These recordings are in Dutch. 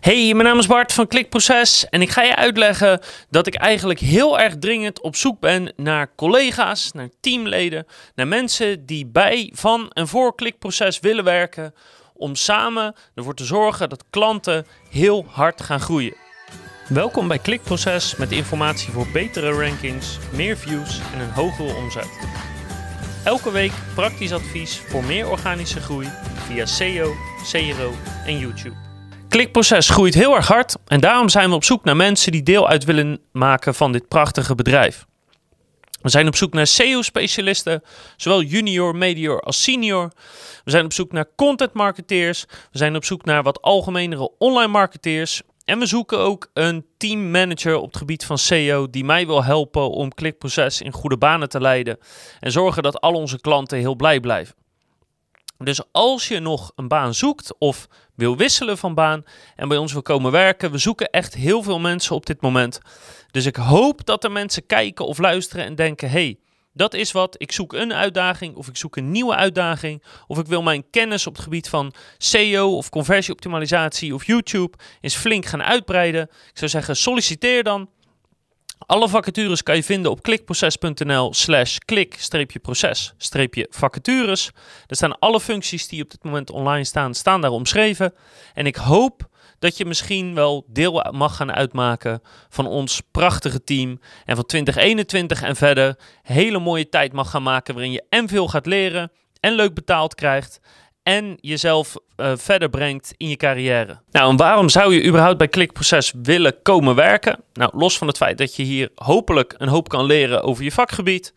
Hey, mijn naam is Bart van Klikproces en ik ga je uitleggen dat ik eigenlijk heel erg dringend op zoek ben naar collega's, naar teamleden, naar mensen die bij, van en voor Klikproces willen werken om samen ervoor te zorgen dat klanten heel hard gaan groeien. Welkom bij Klikproces met informatie voor betere rankings, meer views en een hogere omzet. Elke week praktisch advies voor meer organische groei via SEO, CRO en YouTube. Klikproces groeit heel erg hard en daarom zijn we op zoek naar mensen die deel uit willen maken van dit prachtige bedrijf. We zijn op zoek naar SEO-specialisten, zowel junior, medior als senior. We zijn op zoek naar content marketeers. We zijn op zoek naar wat algemenere online marketeers. En we zoeken ook een teammanager op het gebied van SEO die mij wil helpen om klikproces in goede banen te leiden en zorgen dat al onze klanten heel blij blijven. Dus als je nog een baan zoekt of wil wisselen van baan en bij ons wil komen werken, we zoeken echt heel veel mensen op dit moment. Dus ik hoop dat er mensen kijken of luisteren en denken: hey, dat is wat. Ik zoek een uitdaging of ik zoek een nieuwe uitdaging. Of ik wil mijn kennis op het gebied van SEO of conversieoptimalisatie of YouTube eens flink gaan uitbreiden. Ik zou zeggen, solliciteer dan. Alle vacatures kan je vinden op klikproces.nl slash klik-proces-vacatures. Er staan alle functies die op dit moment online staan, staan daar omschreven. En ik hoop dat je misschien wel deel mag gaan uitmaken van ons prachtige team. En van 2021 en verder hele mooie tijd mag gaan maken waarin je en veel gaat leren en leuk betaald krijgt en jezelf uh, verder brengt in je carrière. Nou, en waarom zou je überhaupt bij Klikproces willen komen werken? Nou, los van het feit dat je hier hopelijk een hoop kan leren over je vakgebied,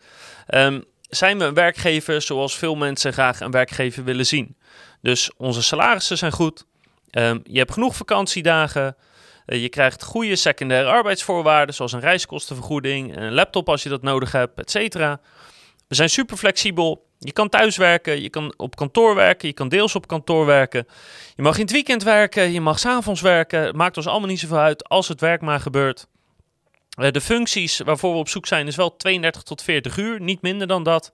um, zijn we een werkgever zoals veel mensen graag een werkgever willen zien. Dus onze salarissen zijn goed, um, je hebt genoeg vakantiedagen, uh, je krijgt goede secundaire arbeidsvoorwaarden zoals een reiskostenvergoeding, een laptop als je dat nodig hebt, etc. We zijn super flexibel. Je kan thuis werken, je kan op kantoor werken, je kan deels op kantoor werken. Je mag in het weekend werken, je mag s'avonds werken. Het maakt ons allemaal niet zoveel uit als het werk maar gebeurt. Uh, de functies waarvoor we op zoek zijn is wel 32 tot 40 uur, niet minder dan dat.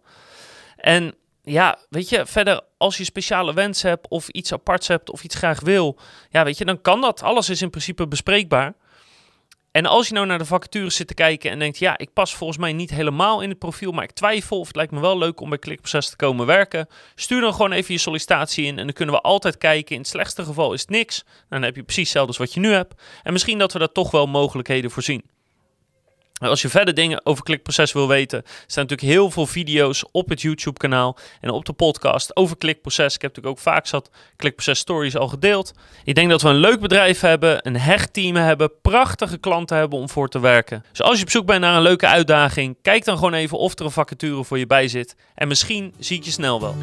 En ja, weet je, verder als je speciale wensen hebt of iets aparts hebt of iets graag wil, ja, weet je, dan kan dat. Alles is in principe bespreekbaar. En als je nou naar de vacatures zit te kijken en denkt, ja, ik pas volgens mij niet helemaal in het profiel, maar ik twijfel of het lijkt me wel leuk om bij Klikproces te komen werken, stuur dan gewoon even je sollicitatie in en dan kunnen we altijd kijken. In het slechtste geval is het niks, dan heb je precies hetzelfde als wat je nu hebt. En misschien dat we daar toch wel mogelijkheden voor zien. Als je verder dingen over klikproces wil weten, staan natuurlijk heel veel video's op het YouTube kanaal en op de podcast over klikproces. Ik heb natuurlijk ook vaak zat klikproces stories al gedeeld. Ik denk dat we een leuk bedrijf hebben, een hecht team hebben, prachtige klanten hebben om voor te werken. Dus als je op zoek bent naar een leuke uitdaging, kijk dan gewoon even of er een vacature voor je bij zit. En misschien zie ik je snel wel.